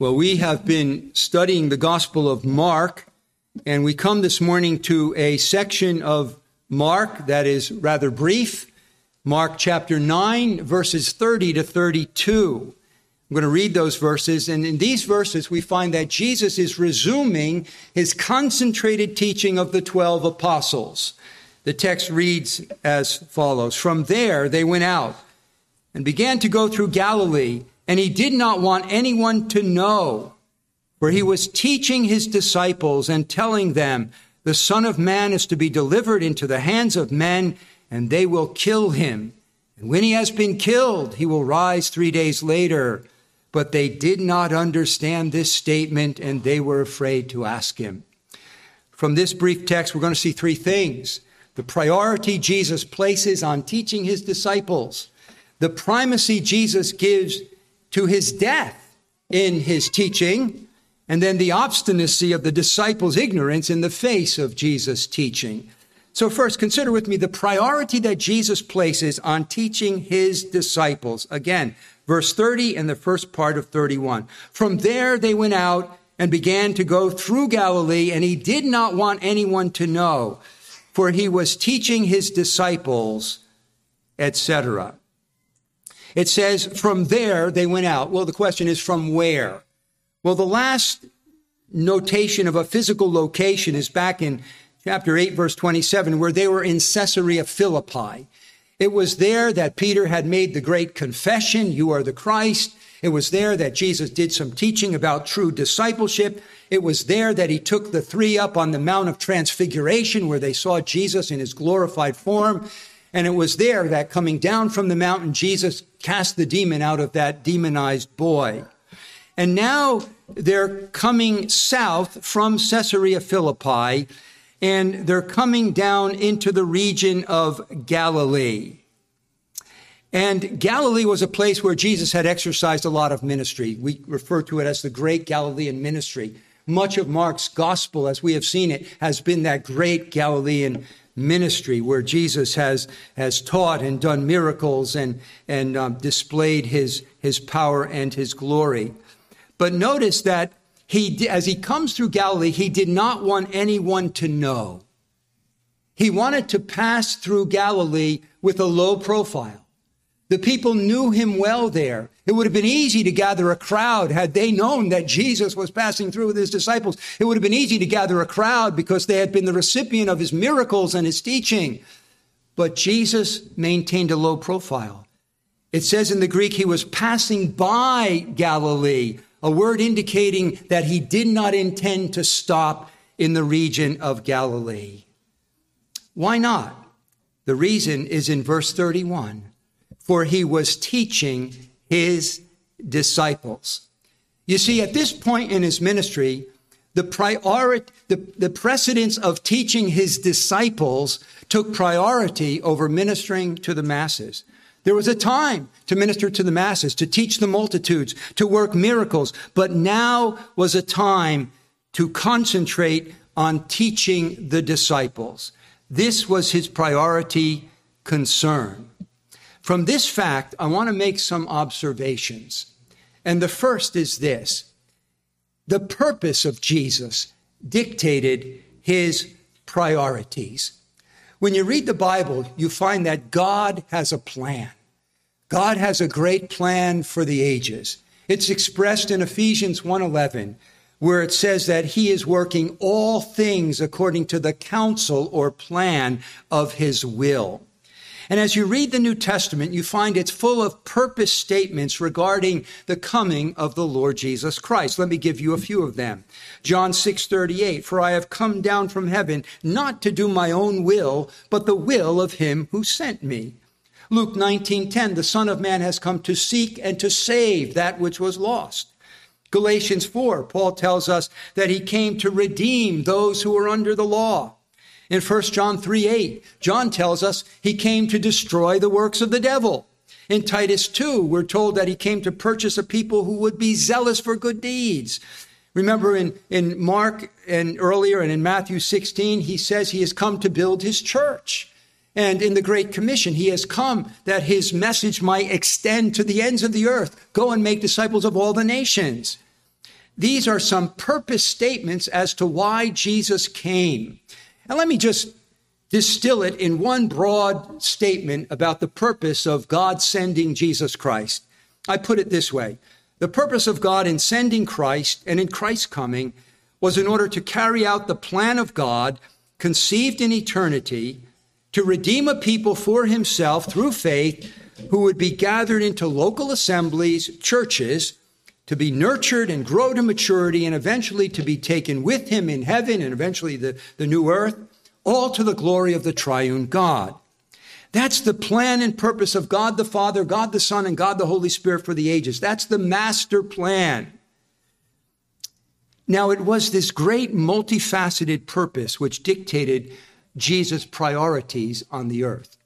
Well, we have been studying the Gospel of Mark, and we come this morning to a section of Mark that is rather brief. Mark chapter 9, verses 30 to 32. I'm going to read those verses, and in these verses, we find that Jesus is resuming his concentrated teaching of the 12 apostles. The text reads as follows From there, they went out and began to go through Galilee and he did not want anyone to know, for he was teaching his disciples and telling them, The Son of Man is to be delivered into the hands of men, and they will kill him. And when he has been killed, he will rise three days later. But they did not understand this statement, and they were afraid to ask him. From this brief text, we're going to see three things the priority Jesus places on teaching his disciples, the primacy Jesus gives to his death in his teaching, and then the obstinacy of the disciples' ignorance in the face of Jesus' teaching. So, first, consider with me the priority that Jesus places on teaching his disciples. Again, verse 30 and the first part of 31. From there they went out and began to go through Galilee, and he did not want anyone to know, for he was teaching his disciples, etc. It says, from there they went out. Well, the question is, from where? Well, the last notation of a physical location is back in chapter 8, verse 27, where they were in Caesarea Philippi. It was there that Peter had made the great confession, You are the Christ. It was there that Jesus did some teaching about true discipleship. It was there that he took the three up on the Mount of Transfiguration, where they saw Jesus in his glorified form. And it was there that coming down from the mountain, Jesus cast the demon out of that demonized boy. And now they're coming south from Caesarea Philippi, and they're coming down into the region of Galilee. And Galilee was a place where Jesus had exercised a lot of ministry. We refer to it as the great Galilean ministry. Much of Mark's gospel, as we have seen it, has been that great Galilean ministry where Jesus has, has taught and done miracles and, and um, displayed his, his power and his glory. But notice that he, as he comes through Galilee, he did not want anyone to know. He wanted to pass through Galilee with a low profile. The people knew him well there. It would have been easy to gather a crowd had they known that Jesus was passing through with his disciples. It would have been easy to gather a crowd because they had been the recipient of his miracles and his teaching. But Jesus maintained a low profile. It says in the Greek, he was passing by Galilee, a word indicating that he did not intend to stop in the region of Galilee. Why not? The reason is in verse 31 for he was teaching his disciples. You see, at this point in his ministry, the priority, the, the precedence of teaching his disciples took priority over ministering to the masses. There was a time to minister to the masses, to teach the multitudes, to work miracles, but now was a time to concentrate on teaching the disciples. This was his priority concern. From this fact, I want to make some observations. And the first is this the purpose of Jesus dictated his priorities. When you read the Bible, you find that God has a plan. God has a great plan for the ages. It's expressed in Ephesians 1:11 where it says that he is working all things according to the counsel or plan of his will. And as you read the New Testament, you find it's full of purpose statements regarding the coming of the Lord Jesus Christ. Let me give you a few of them. John 6 38, for I have come down from heaven not to do my own will, but the will of him who sent me. Luke 19:10 the son of man has come to seek and to save that which was lost. Galatians 4 Paul tells us that he came to redeem those who were under the law. In 1 John 3 8, John tells us he came to destroy the works of the devil. In Titus 2, we're told that he came to purchase a people who would be zealous for good deeds. Remember in, in Mark and earlier and in Matthew 16, he says he has come to build his church. And in the Great Commission, he has come that his message might extend to the ends of the earth. Go and make disciples of all the nations. these are some purpose statements as to why Jesus came. And let me just distill it in one broad statement about the purpose of God sending Jesus Christ. I put it this way The purpose of God in sending Christ and in Christ's coming was in order to carry out the plan of God conceived in eternity to redeem a people for himself through faith who would be gathered into local assemblies, churches, to be nurtured and grow to maturity and eventually to be taken with him in heaven and eventually the, the new earth, all to the glory of the triune God. That's the plan and purpose of God the Father, God the Son, and God the Holy Spirit for the ages. That's the master plan. Now, it was this great multifaceted purpose which dictated Jesus' priorities on the earth.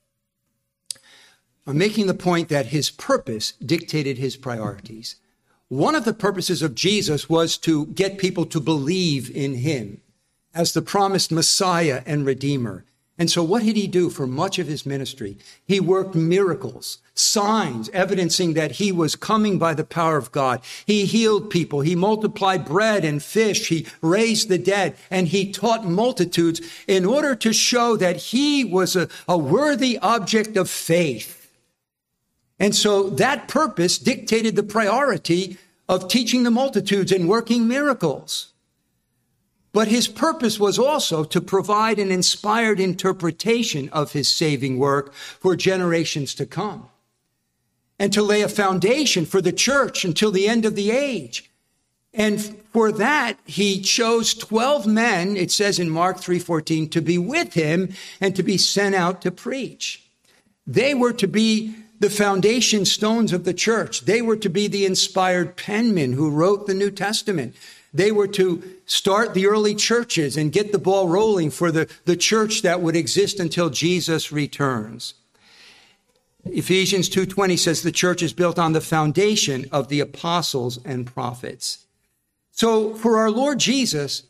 I'm making the point that his purpose dictated his priorities. One of the purposes of Jesus was to get people to believe in him as the promised Messiah and Redeemer. And so, what did he do for much of his ministry? He worked miracles, signs evidencing that he was coming by the power of God. He healed people. He multiplied bread and fish. He raised the dead and he taught multitudes in order to show that he was a, a worthy object of faith. And so that purpose dictated the priority of teaching the multitudes and working miracles. But his purpose was also to provide an inspired interpretation of his saving work for generations to come and to lay a foundation for the church until the end of the age. And for that, he chose 12 men, it says in Mark 3:14, to be with him and to be sent out to preach. They were to be the foundation stones of the church. They were to be the inspired penmen who wrote the New Testament. They were to start the early churches and get the ball rolling for the, the church that would exist until Jesus returns. Ephesians 2:20 says the church is built on the foundation of the apostles and prophets. So for our Lord Jesus,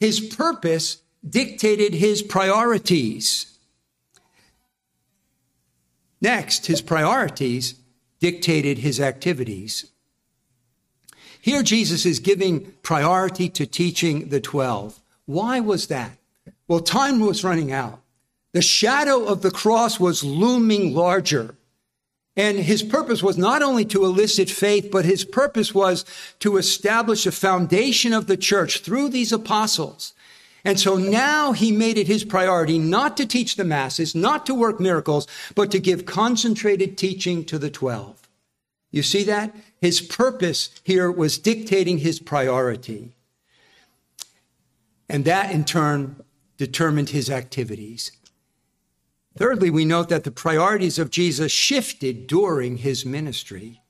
his purpose dictated his priorities. Next, his priorities dictated his activities. Here, Jesus is giving priority to teaching the 12. Why was that? Well, time was running out. The shadow of the cross was looming larger. And his purpose was not only to elicit faith, but his purpose was to establish a foundation of the church through these apostles. And so now he made it his priority not to teach the masses, not to work miracles, but to give concentrated teaching to the 12. You see that? His purpose here was dictating his priority. And that in turn determined his activities. Thirdly, we note that the priorities of Jesus shifted during his ministry.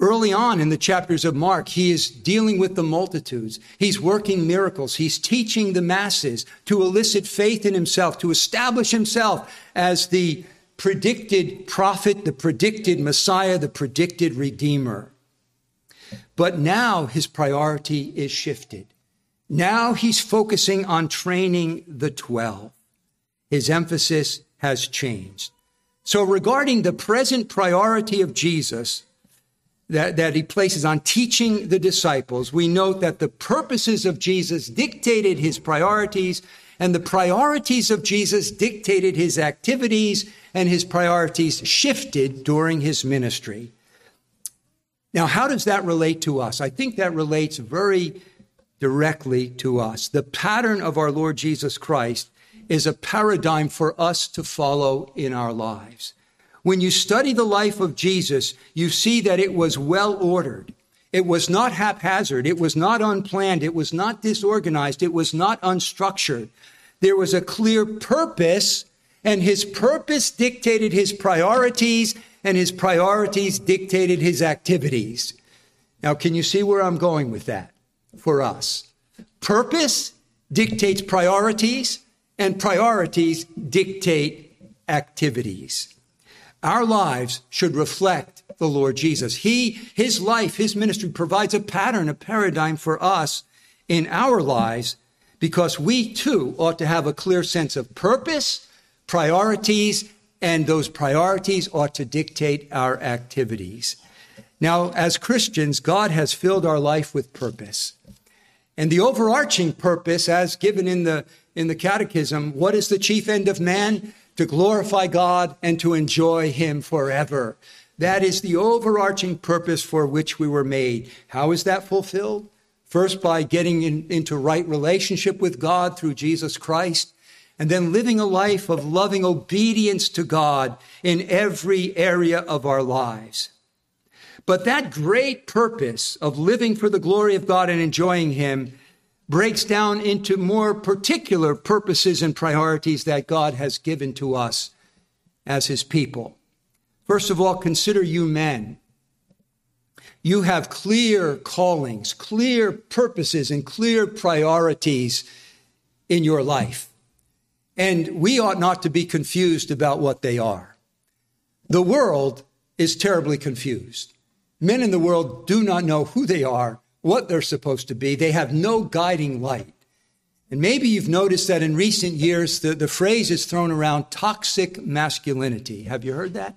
Early on in the chapters of Mark, he is dealing with the multitudes. He's working miracles. He's teaching the masses to elicit faith in himself, to establish himself as the predicted prophet, the predicted Messiah, the predicted Redeemer. But now his priority is shifted. Now he's focusing on training the 12. His emphasis has changed. So regarding the present priority of Jesus, that, that he places on teaching the disciples, we note that the purposes of Jesus dictated his priorities, and the priorities of Jesus dictated his activities, and his priorities shifted during his ministry. Now, how does that relate to us? I think that relates very directly to us. The pattern of our Lord Jesus Christ is a paradigm for us to follow in our lives. When you study the life of Jesus, you see that it was well ordered. It was not haphazard. It was not unplanned. It was not disorganized. It was not unstructured. There was a clear purpose, and his purpose dictated his priorities, and his priorities dictated his activities. Now, can you see where I'm going with that for us? Purpose dictates priorities, and priorities dictate activities. Our lives should reflect the Lord Jesus. He, his life, his ministry provides a pattern, a paradigm for us in our lives because we too ought to have a clear sense of purpose, priorities, and those priorities ought to dictate our activities. Now, as Christians, God has filled our life with purpose. And the overarching purpose, as given in the, in the Catechism, what is the chief end of man? To glorify God and to enjoy Him forever. That is the overarching purpose for which we were made. How is that fulfilled? First, by getting in, into right relationship with God through Jesus Christ, and then living a life of loving obedience to God in every area of our lives. But that great purpose of living for the glory of God and enjoying Him breaks down into more particular purposes and priorities that God has given to us as His people. First of all, consider you men. You have clear callings, clear purposes, and clear priorities in your life. And we ought not to be confused about what they are. The world is terribly confused. Men in the world do not know who they are, what they're supposed to be. They have no guiding light. And maybe you've noticed that in recent years, the, the phrase is thrown around toxic masculinity. Have you heard that?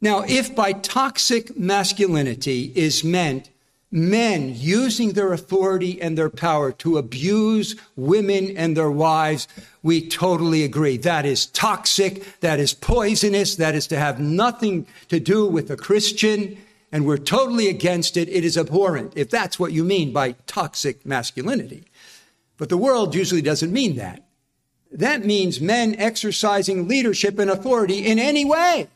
Now, if by toxic masculinity is meant men using their authority and their power to abuse women and their wives, we totally agree. That is toxic. That is poisonous. That is to have nothing to do with a Christian and we're totally against it. It is abhorrent, if that's what you mean by toxic masculinity. But the world usually doesn't mean that. That means men exercising leadership and authority in any way.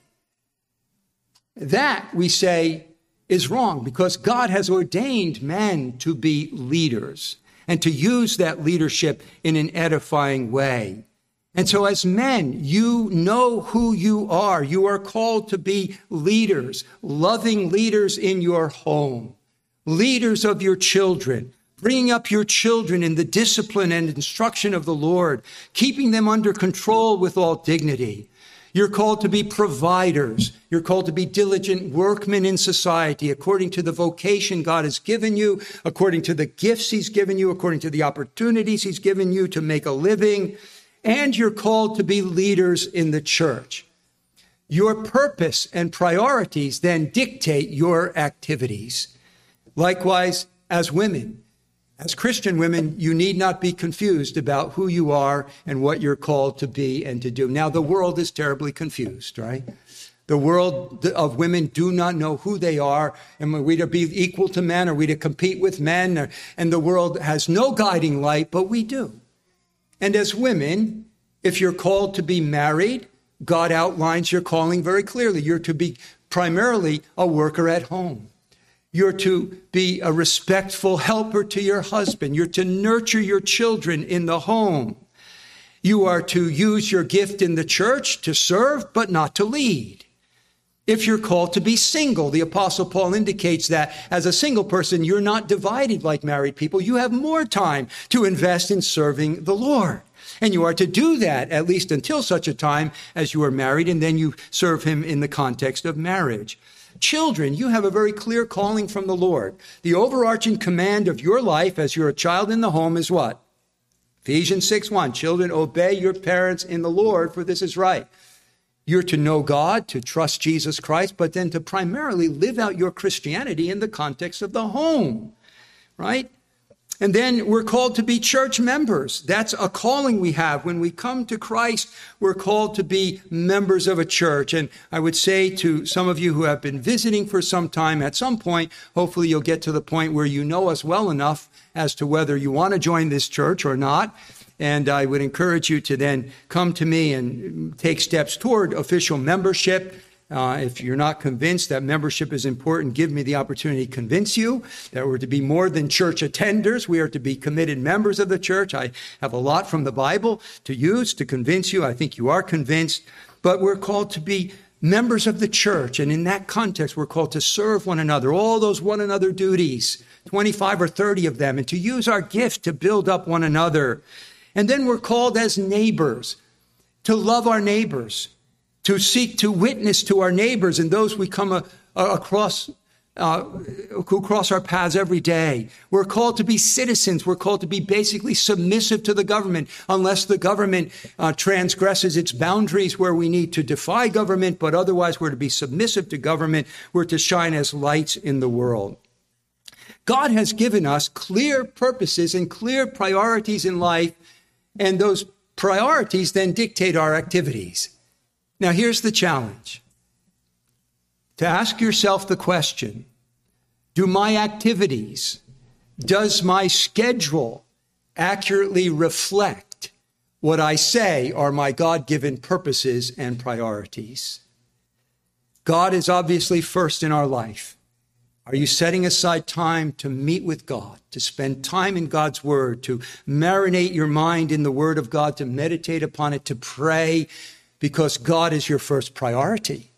That, we say, is wrong because God has ordained men to be leaders and to use that leadership in an edifying way. And so, as men, you know who you are. You are called to be leaders, loving leaders in your home, leaders of your children, bringing up your children in the discipline and instruction of the Lord, keeping them under control with all dignity. You're called to be providers. You're called to be diligent workmen in society according to the vocation God has given you, according to the gifts He's given you, according to the opportunities He's given you to make a living and you're called to be leaders in the church. Your purpose and priorities then dictate your activities. Likewise, as women, as Christian women, you need not be confused about who you are and what you're called to be and to do. Now, the world is terribly confused, right? The world of women do not know who they are. And are we to be equal to men? Are we to compete with men? And the world has no guiding light, but we do. And as women, if you're called to be married, God outlines your calling very clearly. You're to be primarily a worker at home. You're to be a respectful helper to your husband. You're to nurture your children in the home. You are to use your gift in the church to serve, but not to lead. If you're called to be single, the apostle Paul indicates that as a single person, you're not divided like married people. You have more time to invest in serving the Lord. And you are to do that at least until such a time as you are married, and then you serve him in the context of marriage. Children, you have a very clear calling from the Lord. The overarching command of your life as you're a child in the home is what? Ephesians 6 1. Children, obey your parents in the Lord, for this is right. You're to know God, to trust Jesus Christ, but then to primarily live out your Christianity in the context of the home, right? And then we're called to be church members. That's a calling we have. When we come to Christ, we're called to be members of a church. And I would say to some of you who have been visiting for some time, at some point, hopefully you'll get to the point where you know us well enough as to whether you want to join this church or not. And I would encourage you to then come to me and take steps toward official membership. Uh, if you're not convinced that membership is important, give me the opportunity to convince you that we're to be more than church attenders. We are to be committed members of the church. I have a lot from the Bible to use to convince you. I think you are convinced. But we're called to be members of the church. And in that context, we're called to serve one another, all those one another duties, 25 or 30 of them, and to use our gift to build up one another. And then we're called as neighbors to love our neighbors, to seek to witness to our neighbors and those we come a, a, across uh, who cross our paths every day. We're called to be citizens. We're called to be basically submissive to the government, unless the government uh, transgresses its boundaries where we need to defy government, but otherwise we're to be submissive to government. We're to shine as lights in the world. God has given us clear purposes and clear priorities in life, and those priorities then dictate our activities. Now, here's the challenge to ask yourself the question Do my activities, does my schedule accurately reflect what I say are my God given purposes and priorities? God is obviously first in our life. Are you setting aside time to meet with God, to spend time in God's Word, to marinate your mind in the Word of God, to meditate upon it, to pray, because God is your first priority?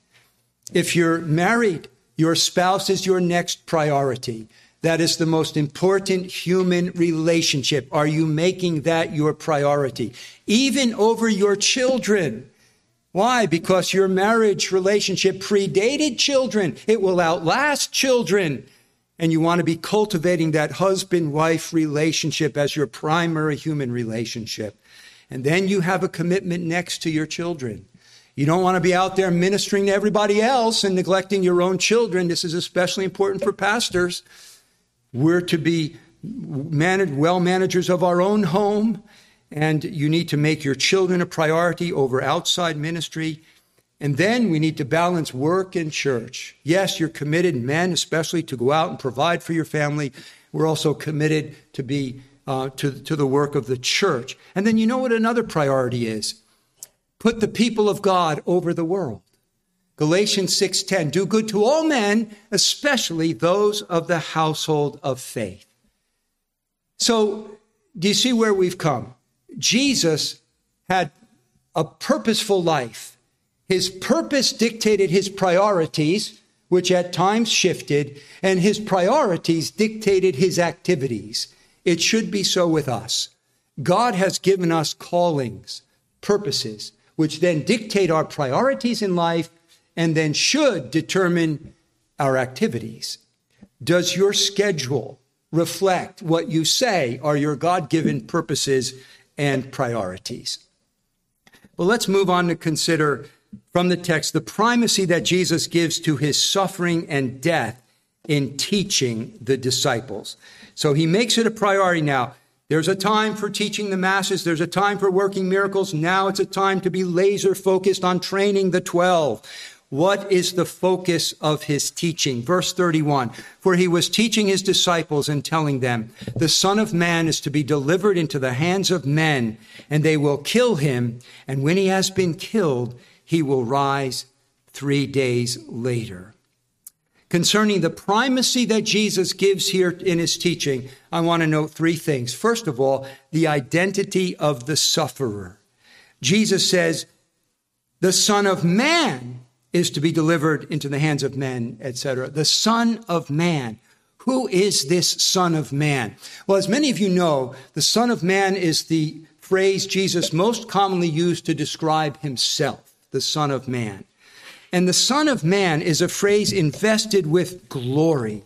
If you're married, your spouse is your next priority. That is the most important human relationship. Are you making that your priority? Even over your children. Why? Because your marriage relationship predated children. It will outlast children. And you want to be cultivating that husband wife relationship as your primary human relationship. And then you have a commitment next to your children. You don't want to be out there ministering to everybody else and neglecting your own children. This is especially important for pastors. We're to be well managers of our own home, and you need to make your children a priority over outside ministry. And then we need to balance work and church. Yes, you're committed, men especially, to go out and provide for your family. We're also committed to be uh, to, to the work of the church. And then you know what another priority is? put the people of God over the world. Galatians 6:10 do good to all men especially those of the household of faith. So, do you see where we've come? Jesus had a purposeful life. His purpose dictated his priorities, which at times shifted, and his priorities dictated his activities. It should be so with us. God has given us callings, purposes, which then dictate our priorities in life and then should determine our activities. Does your schedule reflect what you say are your God given purposes and priorities? Well, let's move on to consider from the text the primacy that Jesus gives to his suffering and death in teaching the disciples. So he makes it a priority now. There's a time for teaching the masses. There's a time for working miracles. Now it's a time to be laser focused on training the 12. What is the focus of his teaching? Verse 31 For he was teaching his disciples and telling them, The Son of Man is to be delivered into the hands of men, and they will kill him. And when he has been killed, he will rise three days later concerning the primacy that Jesus gives here in his teaching, I want to note three things. First of all, the identity of the sufferer. Jesus says, the Son of Man is to be delivered into the hands of men, etc. The Son of Man. Who is this Son of Man? Well, as many of you know, the Son of Man is the phrase Jesus most commonly used to describe himself, the Son of Man. And the Son of Man is a phrase invested with glory.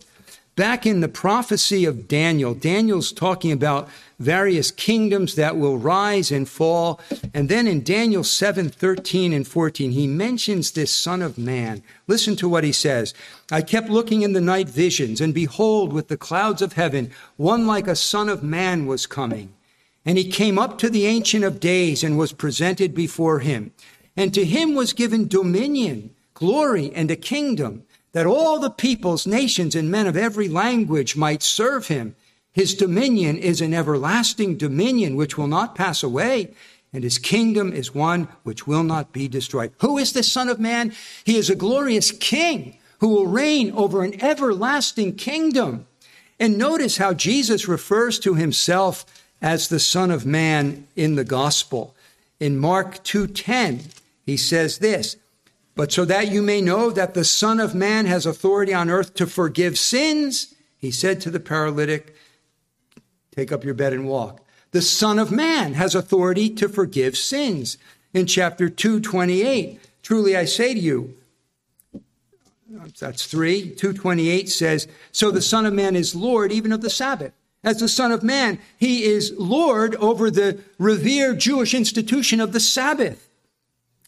Back in the prophecy of Daniel, Daniel's talking about various kingdoms that will rise and fall. And then in Daniel 7 13 and 14, he mentions this Son of Man. Listen to what he says. I kept looking in the night visions, and behold, with the clouds of heaven, one like a Son of Man was coming. And he came up to the Ancient of Days and was presented before him. And to him was given dominion glory and a kingdom that all the peoples, nations, and men of every language might serve him. His dominion is an everlasting dominion which will not pass away, and his kingdom is one which will not be destroyed. Who is the Son of Man? He is a glorious king who will reign over an everlasting kingdom. And notice how Jesus refers to himself as the Son of Man in the gospel. In Mark 2:10, he says this, but so that you may know that the Son of Man has authority on earth to forgive sins, he said to the paralytic, Take up your bed and walk. The Son of Man has authority to forgive sins. In chapter 2, 28, truly I say to you, that's 3, 228 says, So the Son of Man is Lord even of the Sabbath. As the Son of Man, he is Lord over the revered Jewish institution of the Sabbath.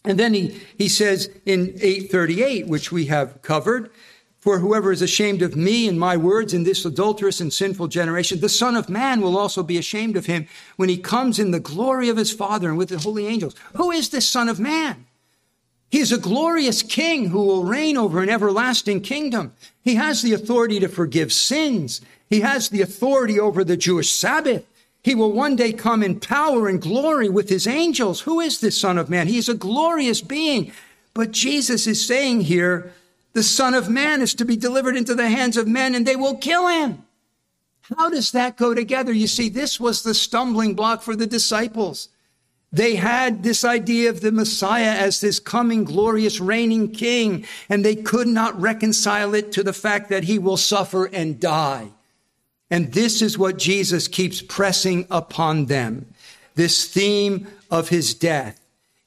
And then he, he says in 838, which we have covered, for whoever is ashamed of me and my words in this adulterous and sinful generation, the Son of Man will also be ashamed of him when he comes in the glory of his Father and with the holy angels. Who is this Son of Man? He is a glorious king who will reign over an everlasting kingdom. He has the authority to forgive sins. He has the authority over the Jewish Sabbath. He will one day come in power and glory with his angels. Who is this Son of Man? He is a glorious being. But Jesus is saying here, the Son of Man is to be delivered into the hands of men and they will kill him. How does that go together? You see, this was the stumbling block for the disciples. They had this idea of the Messiah as this coming glorious reigning king, and they could not reconcile it to the fact that he will suffer and die. And this is what Jesus keeps pressing upon them. This theme of his death.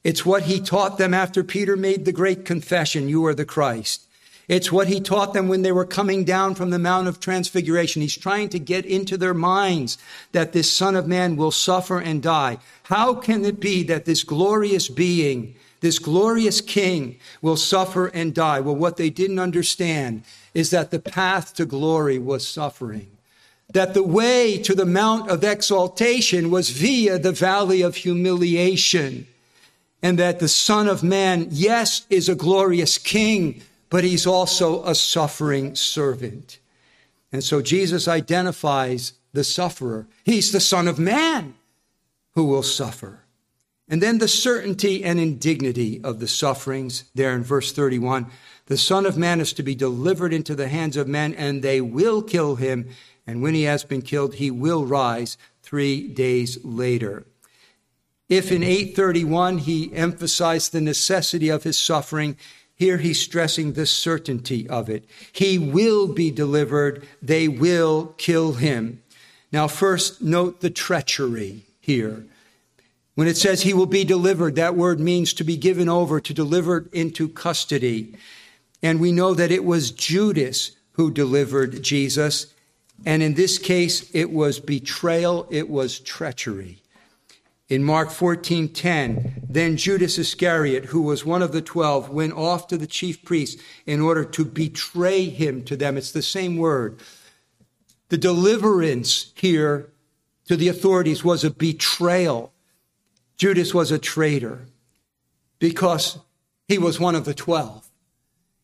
It's what he taught them after Peter made the great confession, you are the Christ. It's what he taught them when they were coming down from the Mount of Transfiguration. He's trying to get into their minds that this Son of Man will suffer and die. How can it be that this glorious being, this glorious King, will suffer and die? Well, what they didn't understand is that the path to glory was suffering. That the way to the Mount of Exaltation was via the valley of humiliation. And that the Son of Man, yes, is a glorious King, but he's also a suffering servant. And so Jesus identifies the sufferer. He's the Son of Man who will suffer. And then the certainty and indignity of the sufferings there in verse 31. The Son of Man is to be delivered into the hands of men, and they will kill him. And when he has been killed, he will rise three days later. If in 831 he emphasized the necessity of his suffering, here he's stressing the certainty of it. He will be delivered. They will kill him. Now, first, note the treachery here. When it says he will be delivered, that word means to be given over, to deliver into custody. And we know that it was Judas who delivered Jesus. And in this case, it was betrayal, it was treachery. In Mark 14:10, then Judas Iscariot, who was one of the 12, went off to the chief priests in order to betray him to them. It's the same word. The deliverance here to the authorities was a betrayal. Judas was a traitor because he was one of the 12.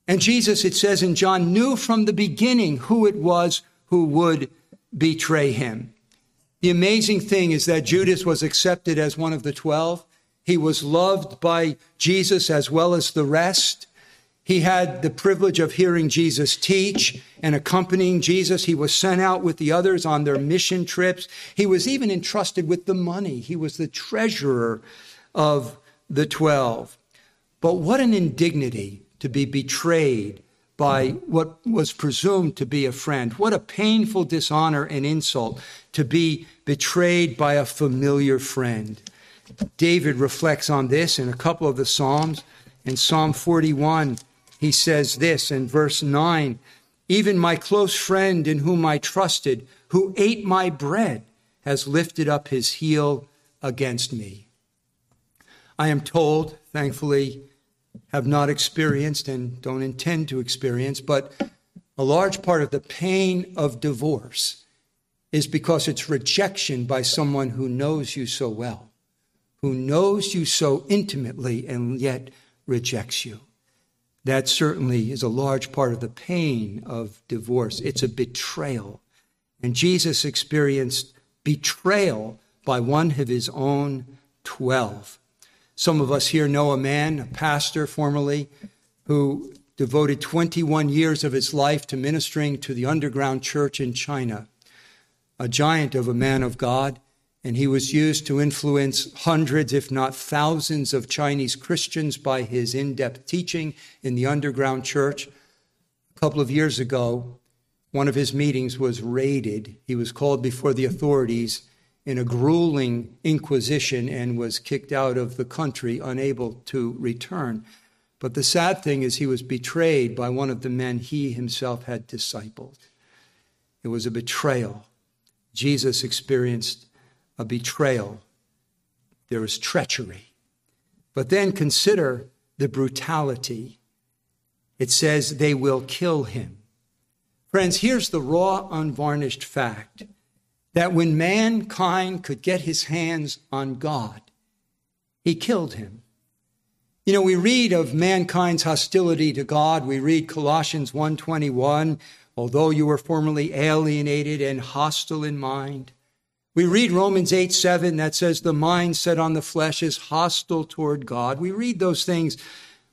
And Jesus, it says in John, knew from the beginning who it was who would betray him. The amazing thing is that Judas was accepted as one of the 12. He was loved by Jesus as well as the rest. He had the privilege of hearing Jesus teach and accompanying Jesus. He was sent out with the others on their mission trips. He was even entrusted with the money. He was the treasurer of the 12. But what an indignity to be betrayed by mm-hmm. what was presumed to be a friend. What a painful dishonor and insult to be betrayed by a familiar friend. David reflects on this in a couple of the Psalms. In Psalm 41, he says this in verse 9 Even my close friend in whom I trusted, who ate my bread, has lifted up his heel against me. I am told, thankfully, have not experienced and don't intend to experience, but a large part of the pain of divorce is because it's rejection by someone who knows you so well, who knows you so intimately and yet rejects you. That certainly is a large part of the pain of divorce. It's a betrayal. And Jesus experienced betrayal by one of his own 12. Some of us here know a man, a pastor formerly, who devoted 21 years of his life to ministering to the underground church in China, a giant of a man of God, and he was used to influence hundreds, if not thousands, of Chinese Christians by his in depth teaching in the underground church. A couple of years ago, one of his meetings was raided. He was called before the authorities in a grueling inquisition and was kicked out of the country, unable to return. But the sad thing is, he was betrayed by one of the men he himself had discipled. It was a betrayal. Jesus experienced a betrayal. There was treachery. But then consider the brutality. It says they will kill him. Friends, here's the raw, unvarnished fact that when mankind could get his hands on God, he killed him. You know, we read of mankind's hostility to God. We read Colossians 1:21, although you were formerly alienated and hostile in mind. We read Romans 8 7 that says the mind set on the flesh is hostile toward God. We read those things,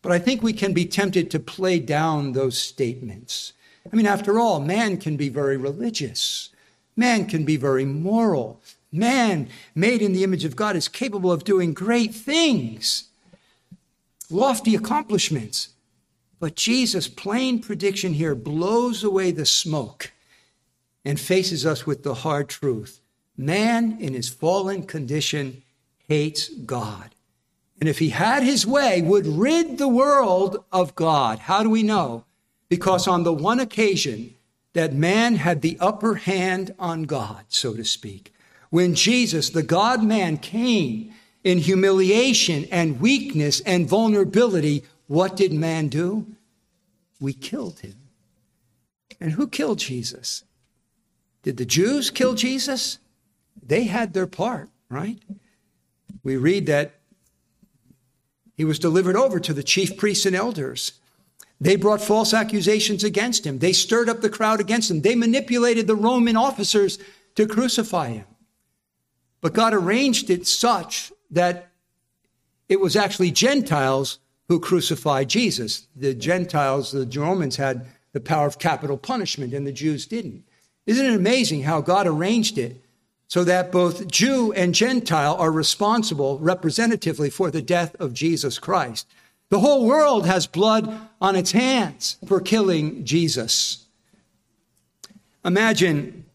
but I think we can be tempted to play down those statements. I mean, after all, man can be very religious, man can be very moral. Man, made in the image of God, is capable of doing great things lofty accomplishments. But Jesus' plain prediction here blows away the smoke and faces us with the hard truth. Man, in his fallen condition, hates God. And if he had his way, would rid the world of God. How do we know? Because on the one occasion that man had the upper hand on God, so to speak, when Jesus, the God man, came in humiliation and weakness and vulnerability, what did man do? We killed him. And who killed Jesus? Did the Jews kill Jesus? They had their part, right? We read that he was delivered over to the chief priests and elders. They brought false accusations against him. They stirred up the crowd against him. They manipulated the Roman officers to crucify him. But God arranged it such that it was actually Gentiles who crucified Jesus. The Gentiles, the Romans had the power of capital punishment, and the Jews didn't. Isn't it amazing how God arranged it so that both Jew and Gentile are responsible representatively for the death of Jesus Christ? The whole world has blood on its hands for killing Jesus. Imagine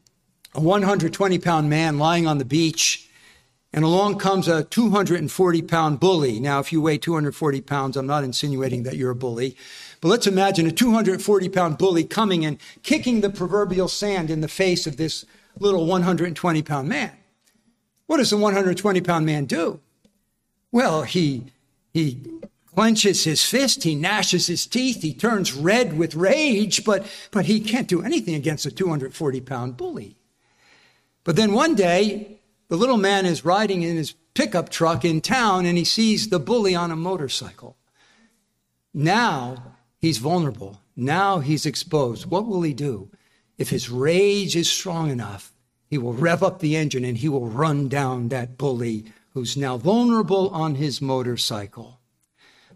a 120 pound man lying on the beach and along comes a 240 pound bully. Now, if you weigh 240 pounds, I'm not insinuating that you're a bully, but let's imagine a 240 pound bully coming and kicking the proverbial sand in the face of this little 120 pound man. What does the 120 pound man do? Well, he, he clenches his fist, he gnashes his teeth, he turns red with rage, but, but he can't do anything against a 240 pound bully. But then one day, the little man is riding in his pickup truck in town and he sees the bully on a motorcycle. Now he's vulnerable. Now he's exposed. What will he do? If his rage is strong enough, he will rev up the engine and he will run down that bully who's now vulnerable on his motorcycle.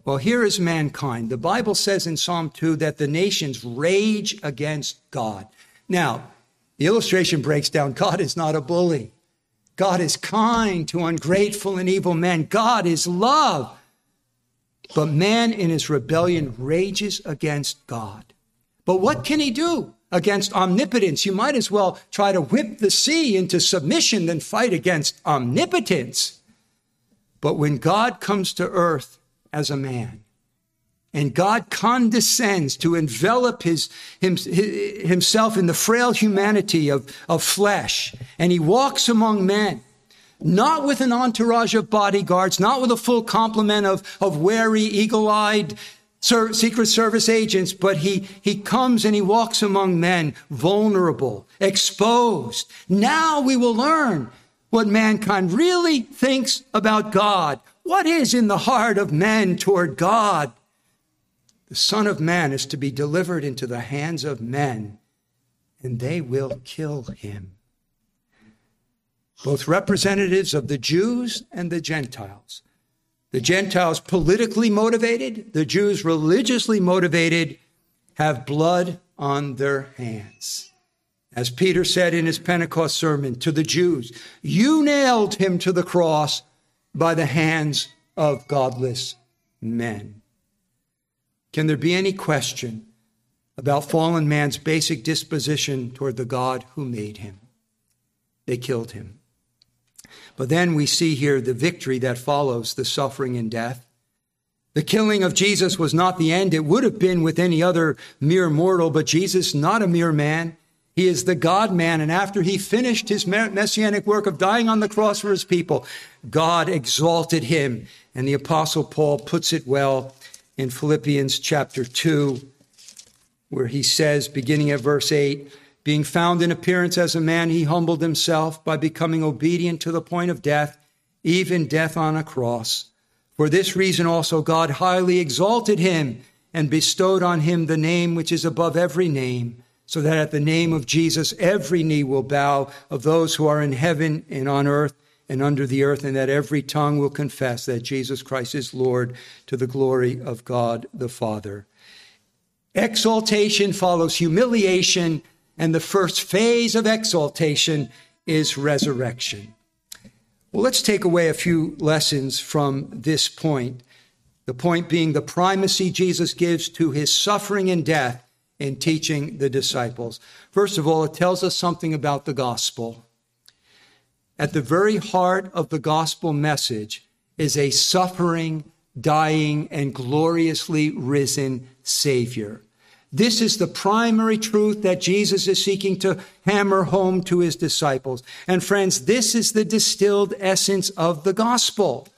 Well, here is mankind. The Bible says in Psalm 2 that the nations rage against God. Now, the illustration breaks down God is not a bully. God is kind to ungrateful and evil men. God is love. But man in his rebellion rages against God. But what can he do against omnipotence? You might as well try to whip the sea into submission than fight against omnipotence. But when God comes to earth as a man, and God condescends to envelop his, him, himself in the frail humanity of, of flesh. And he walks among men, not with an entourage of bodyguards, not with a full complement of, of wary, eagle eyed Secret Service agents, but he, he comes and he walks among men, vulnerable, exposed. Now we will learn what mankind really thinks about God. What is in the heart of man toward God? The Son of Man is to be delivered into the hands of men, and they will kill him. Both representatives of the Jews and the Gentiles. The Gentiles politically motivated, the Jews religiously motivated, have blood on their hands. As Peter said in his Pentecost sermon to the Jews, you nailed him to the cross by the hands of godless men. Can there be any question about fallen man's basic disposition toward the God who made him? They killed him. But then we see here the victory that follows the suffering and death. The killing of Jesus was not the end. It would have been with any other mere mortal, but Jesus, not a mere man. He is the God man. And after he finished his messianic work of dying on the cross for his people, God exalted him. And the apostle Paul puts it well in Philippians chapter 2, where he says, beginning at verse 8, being found in appearance as a man, he humbled himself by becoming obedient to the point of death, even death on a cross. For this reason also God highly exalted him and bestowed on him the name which is above every name so that at the name of Jesus every knee will bow of those who are in heaven and on earth and under the earth, and that every tongue will confess that Jesus Christ is Lord to the glory of God the Father. Exaltation follows humiliation, and the first phase of exaltation is resurrection. Well, let's take away a few lessons from this point. The point being the primacy Jesus gives to his suffering and death in teaching the disciples. First of all, it tells us something about the gospel. At the very heart of the gospel message is a suffering, dying, and gloriously risen Savior. This is the primary truth that Jesus is seeking to hammer home to his disciples. And friends, this is the distilled essence of the gospel.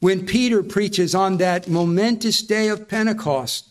When Peter preaches on that momentous day of Pentecost,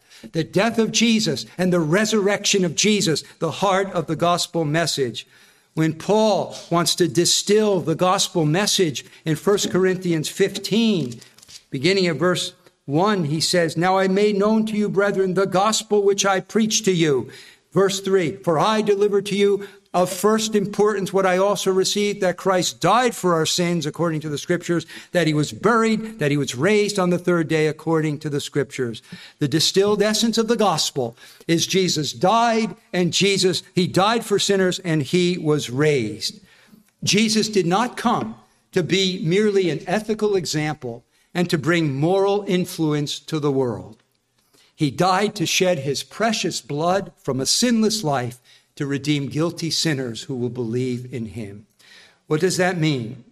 the death of Jesus and the resurrection of Jesus, the heart of the gospel message. When Paul wants to distill the gospel message in 1 Corinthians 15, beginning at verse 1, he says, Now I made known to you, brethren, the gospel which I preached to you. Verse 3 For I delivered to you of first importance what I also received that Christ died for our sins according to the scriptures, that he was buried, that he was raised on the third day according to the scriptures. The distilled essence of the gospel is Jesus died and Jesus, he died for sinners and he was raised. Jesus did not come to be merely an ethical example and to bring moral influence to the world. He died to shed his precious blood from a sinless life to redeem guilty sinners who will believe in him. What does that mean?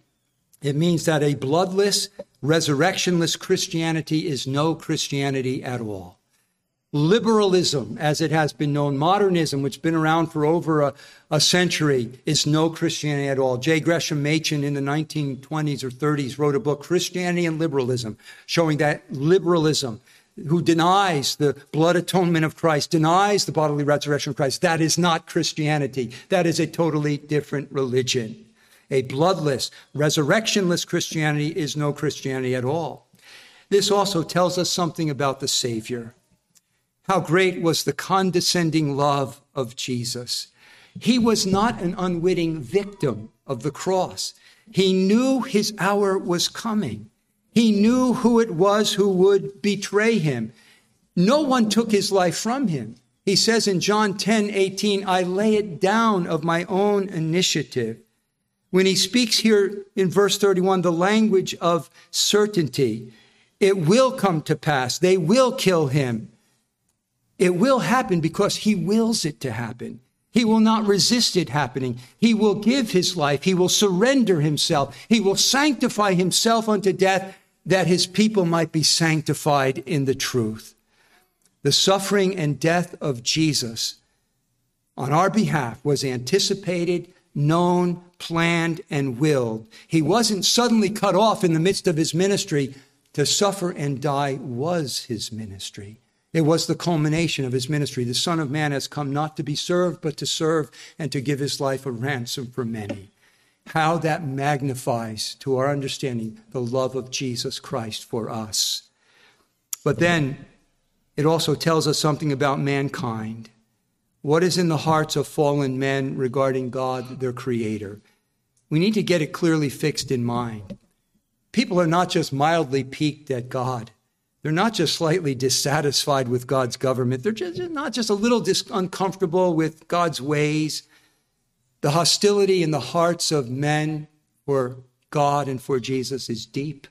It means that a bloodless, resurrectionless Christianity is no Christianity at all. Liberalism, as it has been known, modernism, which has been around for over a, a century, is no Christianity at all. J. Gresham Machen in the 1920s or 30s wrote a book, Christianity and Liberalism, showing that liberalism who denies the blood atonement of Christ, denies the bodily resurrection of Christ. That is not Christianity. That is a totally different religion. A bloodless, resurrectionless Christianity is no Christianity at all. This also tells us something about the Savior. How great was the condescending love of Jesus. He was not an unwitting victim of the cross. He knew his hour was coming. He knew who it was who would betray him. No one took his life from him. He says in John 10 18, I lay it down of my own initiative. When he speaks here in verse 31, the language of certainty, it will come to pass. They will kill him. It will happen because he wills it to happen. He will not resist it happening. He will give his life. He will surrender himself. He will sanctify himself unto death that his people might be sanctified in the truth. The suffering and death of Jesus on our behalf was anticipated, known, planned, and willed. He wasn't suddenly cut off in the midst of his ministry. To suffer and die was his ministry. It was the culmination of his ministry. The Son of Man has come not to be served, but to serve and to give his life a ransom for many how that magnifies to our understanding the love of Jesus Christ for us. But then it also tells us something about mankind. What is in the hearts of fallen men regarding God, their creator? We need to get it clearly fixed in mind. People are not just mildly piqued at God. They're not just slightly dissatisfied with God's government. They're just, not just a little dis- uncomfortable with God's ways. The hostility in the hearts of men for God and for Jesus is deep.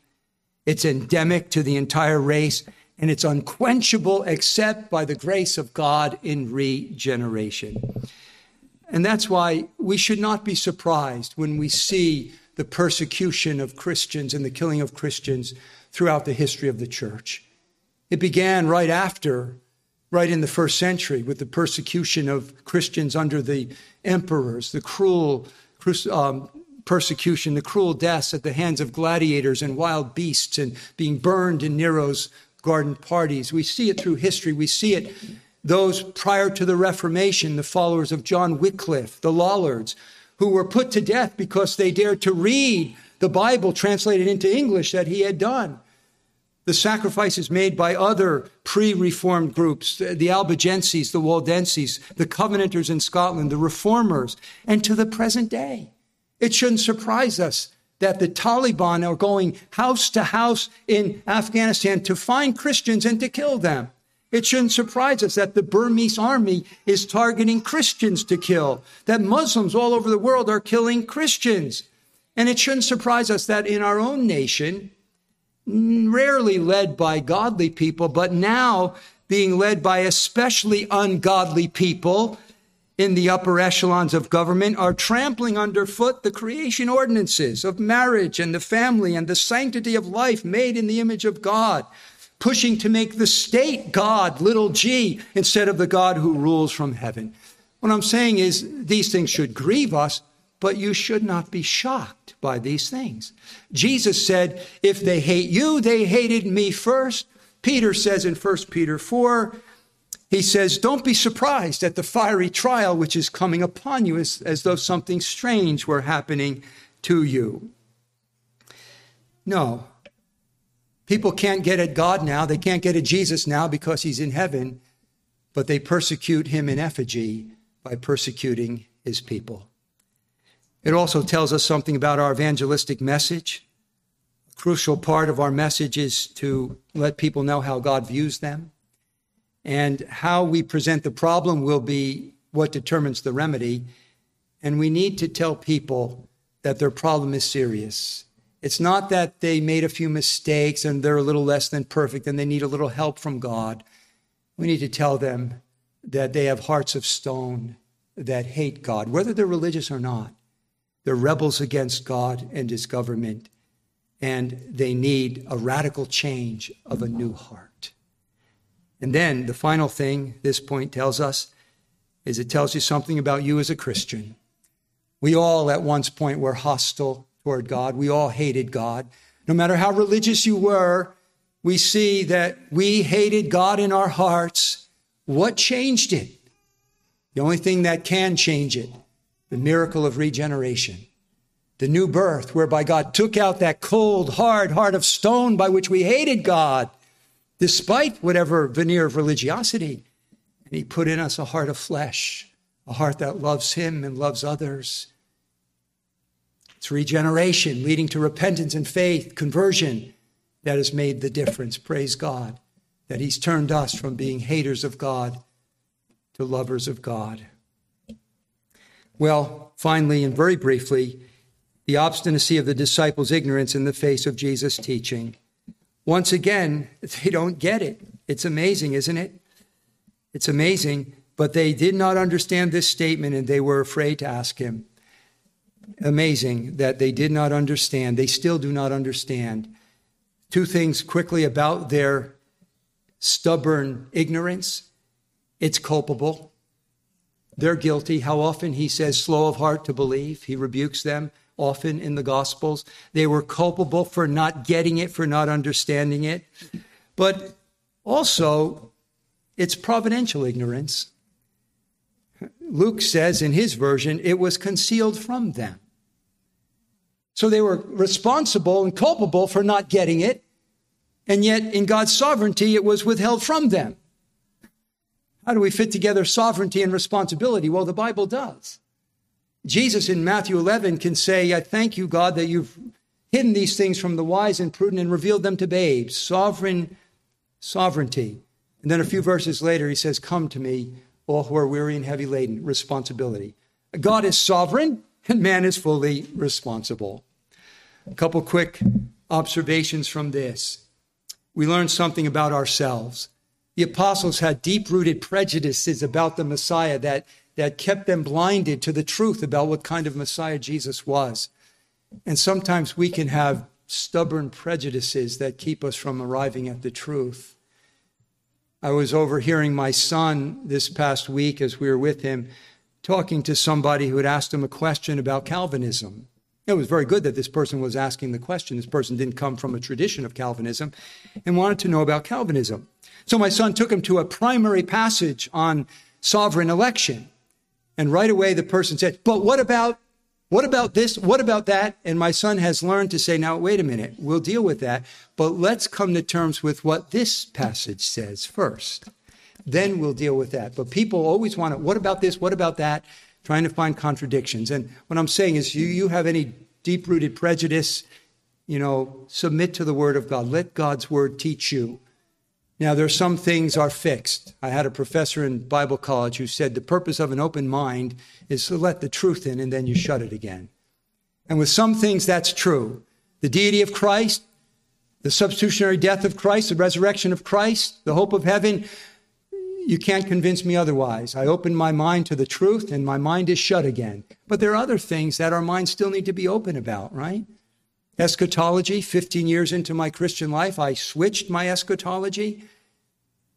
It's endemic to the entire race, and it's unquenchable except by the grace of God in regeneration. And that's why we should not be surprised when we see the persecution of Christians and the killing of Christians throughout the history of the church. It began right after, right in the first century, with the persecution of Christians under the emperors, the cruel um, persecution, the cruel deaths at the hands of gladiators and wild beasts, and being burned in Nero's garden parties. We see it through history. We see it those prior to the Reformation, the followers of John Wycliffe, the Lollards, who were put to death because they dared to read the Bible translated into English that he had done. The sacrifices made by other pre reformed groups, the Albigenses, the Waldenses, the Covenanters in Scotland, the Reformers, and to the present day. It shouldn't surprise us that the Taliban are going house to house in Afghanistan to find Christians and to kill them. It shouldn't surprise us that the Burmese army is targeting Christians to kill, that Muslims all over the world are killing Christians. And it shouldn't surprise us that in our own nation, rarely led by godly people, but now being led by especially ungodly people in the upper echelons of government, are trampling underfoot the creation ordinances of marriage and the family and the sanctity of life made in the image of God pushing to make the state God, little g, instead of the God who rules from heaven. What I'm saying is these things should grieve us, but you should not be shocked by these things. Jesus said, if they hate you, they hated me first. Peter says in 1 Peter 4, he says, Don't be surprised at the fiery trial which is coming upon you as, as though something strange were happening to you. No, People can't get at God now. They can't get at Jesus now because he's in heaven, but they persecute him in effigy by persecuting his people. It also tells us something about our evangelistic message. A crucial part of our message is to let people know how God views them. And how we present the problem will be what determines the remedy. And we need to tell people that their problem is serious it's not that they made a few mistakes and they're a little less than perfect and they need a little help from God. We need to tell them that they have hearts of stone that hate God, whether they're religious or not. They're rebels against God and his government, and they need a radical change of a new heart. And then the final thing this point tells us is it tells you something about you as a Christian. We all at one point were hostile toward God. We all hated God. No matter how religious you were, we see that we hated God in our hearts. What changed it? The only thing that can change it, the miracle of regeneration, the new birth, whereby God took out that cold, hard heart of stone by which we hated God, despite whatever veneer of religiosity. And He put in us a heart of flesh, a heart that loves Him and loves others it's regeneration leading to repentance and faith, conversion that has made the difference. Praise God that He's turned us from being haters of God to lovers of God. Well, finally and very briefly, the obstinacy of the disciples' ignorance in the face of Jesus' teaching. Once again, they don't get it. It's amazing, isn't it? It's amazing, but they did not understand this statement and they were afraid to ask him amazing that they did not understand. They still do not understand. Two things quickly about their stubborn ignorance it's culpable. They're guilty. How often he says, slow of heart to believe. He rebukes them often in the Gospels. They were culpable for not getting it, for not understanding it. But also, it's providential ignorance. Luke says in his version, it was concealed from them. So they were responsible and culpable for not getting it, and yet in God's sovereignty, it was withheld from them. How do we fit together sovereignty and responsibility? Well, the Bible does. Jesus in Matthew 11 can say, I thank you, God, that you've hidden these things from the wise and prudent and revealed them to babes. Sovereign sovereignty. And then a few verses later, he says, Come to me, all who are weary and heavy laden, responsibility. God is sovereign and man is fully responsible. A couple quick observations from this. We learn something about ourselves. The apostles had deep rooted prejudices about the Messiah that, that kept them blinded to the truth about what kind of Messiah Jesus was. And sometimes we can have stubborn prejudices that keep us from arriving at the truth. I was overhearing my son this past week as we were with him talking to somebody who had asked him a question about Calvinism. It was very good that this person was asking the question. This person didn't come from a tradition of Calvinism and wanted to know about Calvinism. So my son took him to a primary passage on sovereign election. And right away the person said, But what about what about this? What about that? And my son has learned to say, now, wait a minute, we'll deal with that, but let's come to terms with what this passage says first. Then we'll deal with that. But people always want to, what about this? What about that? Trying to find contradictions. And what I'm saying is, you, you have any deep rooted prejudice, you know, submit to the word of God. Let God's word teach you. Now, there are some things are fixed. I had a professor in Bible college who said the purpose of an open mind is to let the truth in and then you shut it again. And with some things, that's true. The deity of Christ, the substitutionary death of Christ, the resurrection of Christ, the hope of heaven, you can't convince me otherwise. I open my mind to the truth and my mind is shut again. But there are other things that our minds still need to be open about, right? Eschatology, 15 years into my Christian life, I switched my eschatology.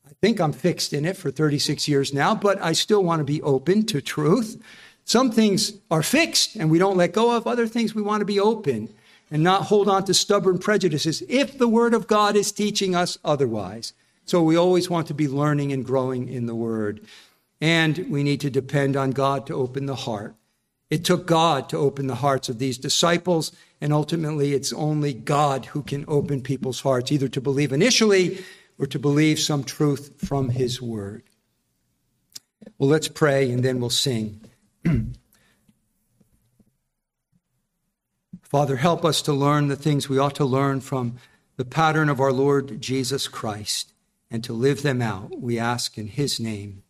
I think I'm fixed in it for 36 years now, but I still want to be open to truth. Some things are fixed and we don't let go of, other things we want to be open and not hold on to stubborn prejudices if the Word of God is teaching us otherwise. So we always want to be learning and growing in the Word. And we need to depend on God to open the heart. It took God to open the hearts of these disciples, and ultimately it's only God who can open people's hearts, either to believe initially or to believe some truth from His Word. Well, let's pray and then we'll sing. Father, help us to learn the things we ought to learn from the pattern of our Lord Jesus Christ and to live them out. We ask in His name.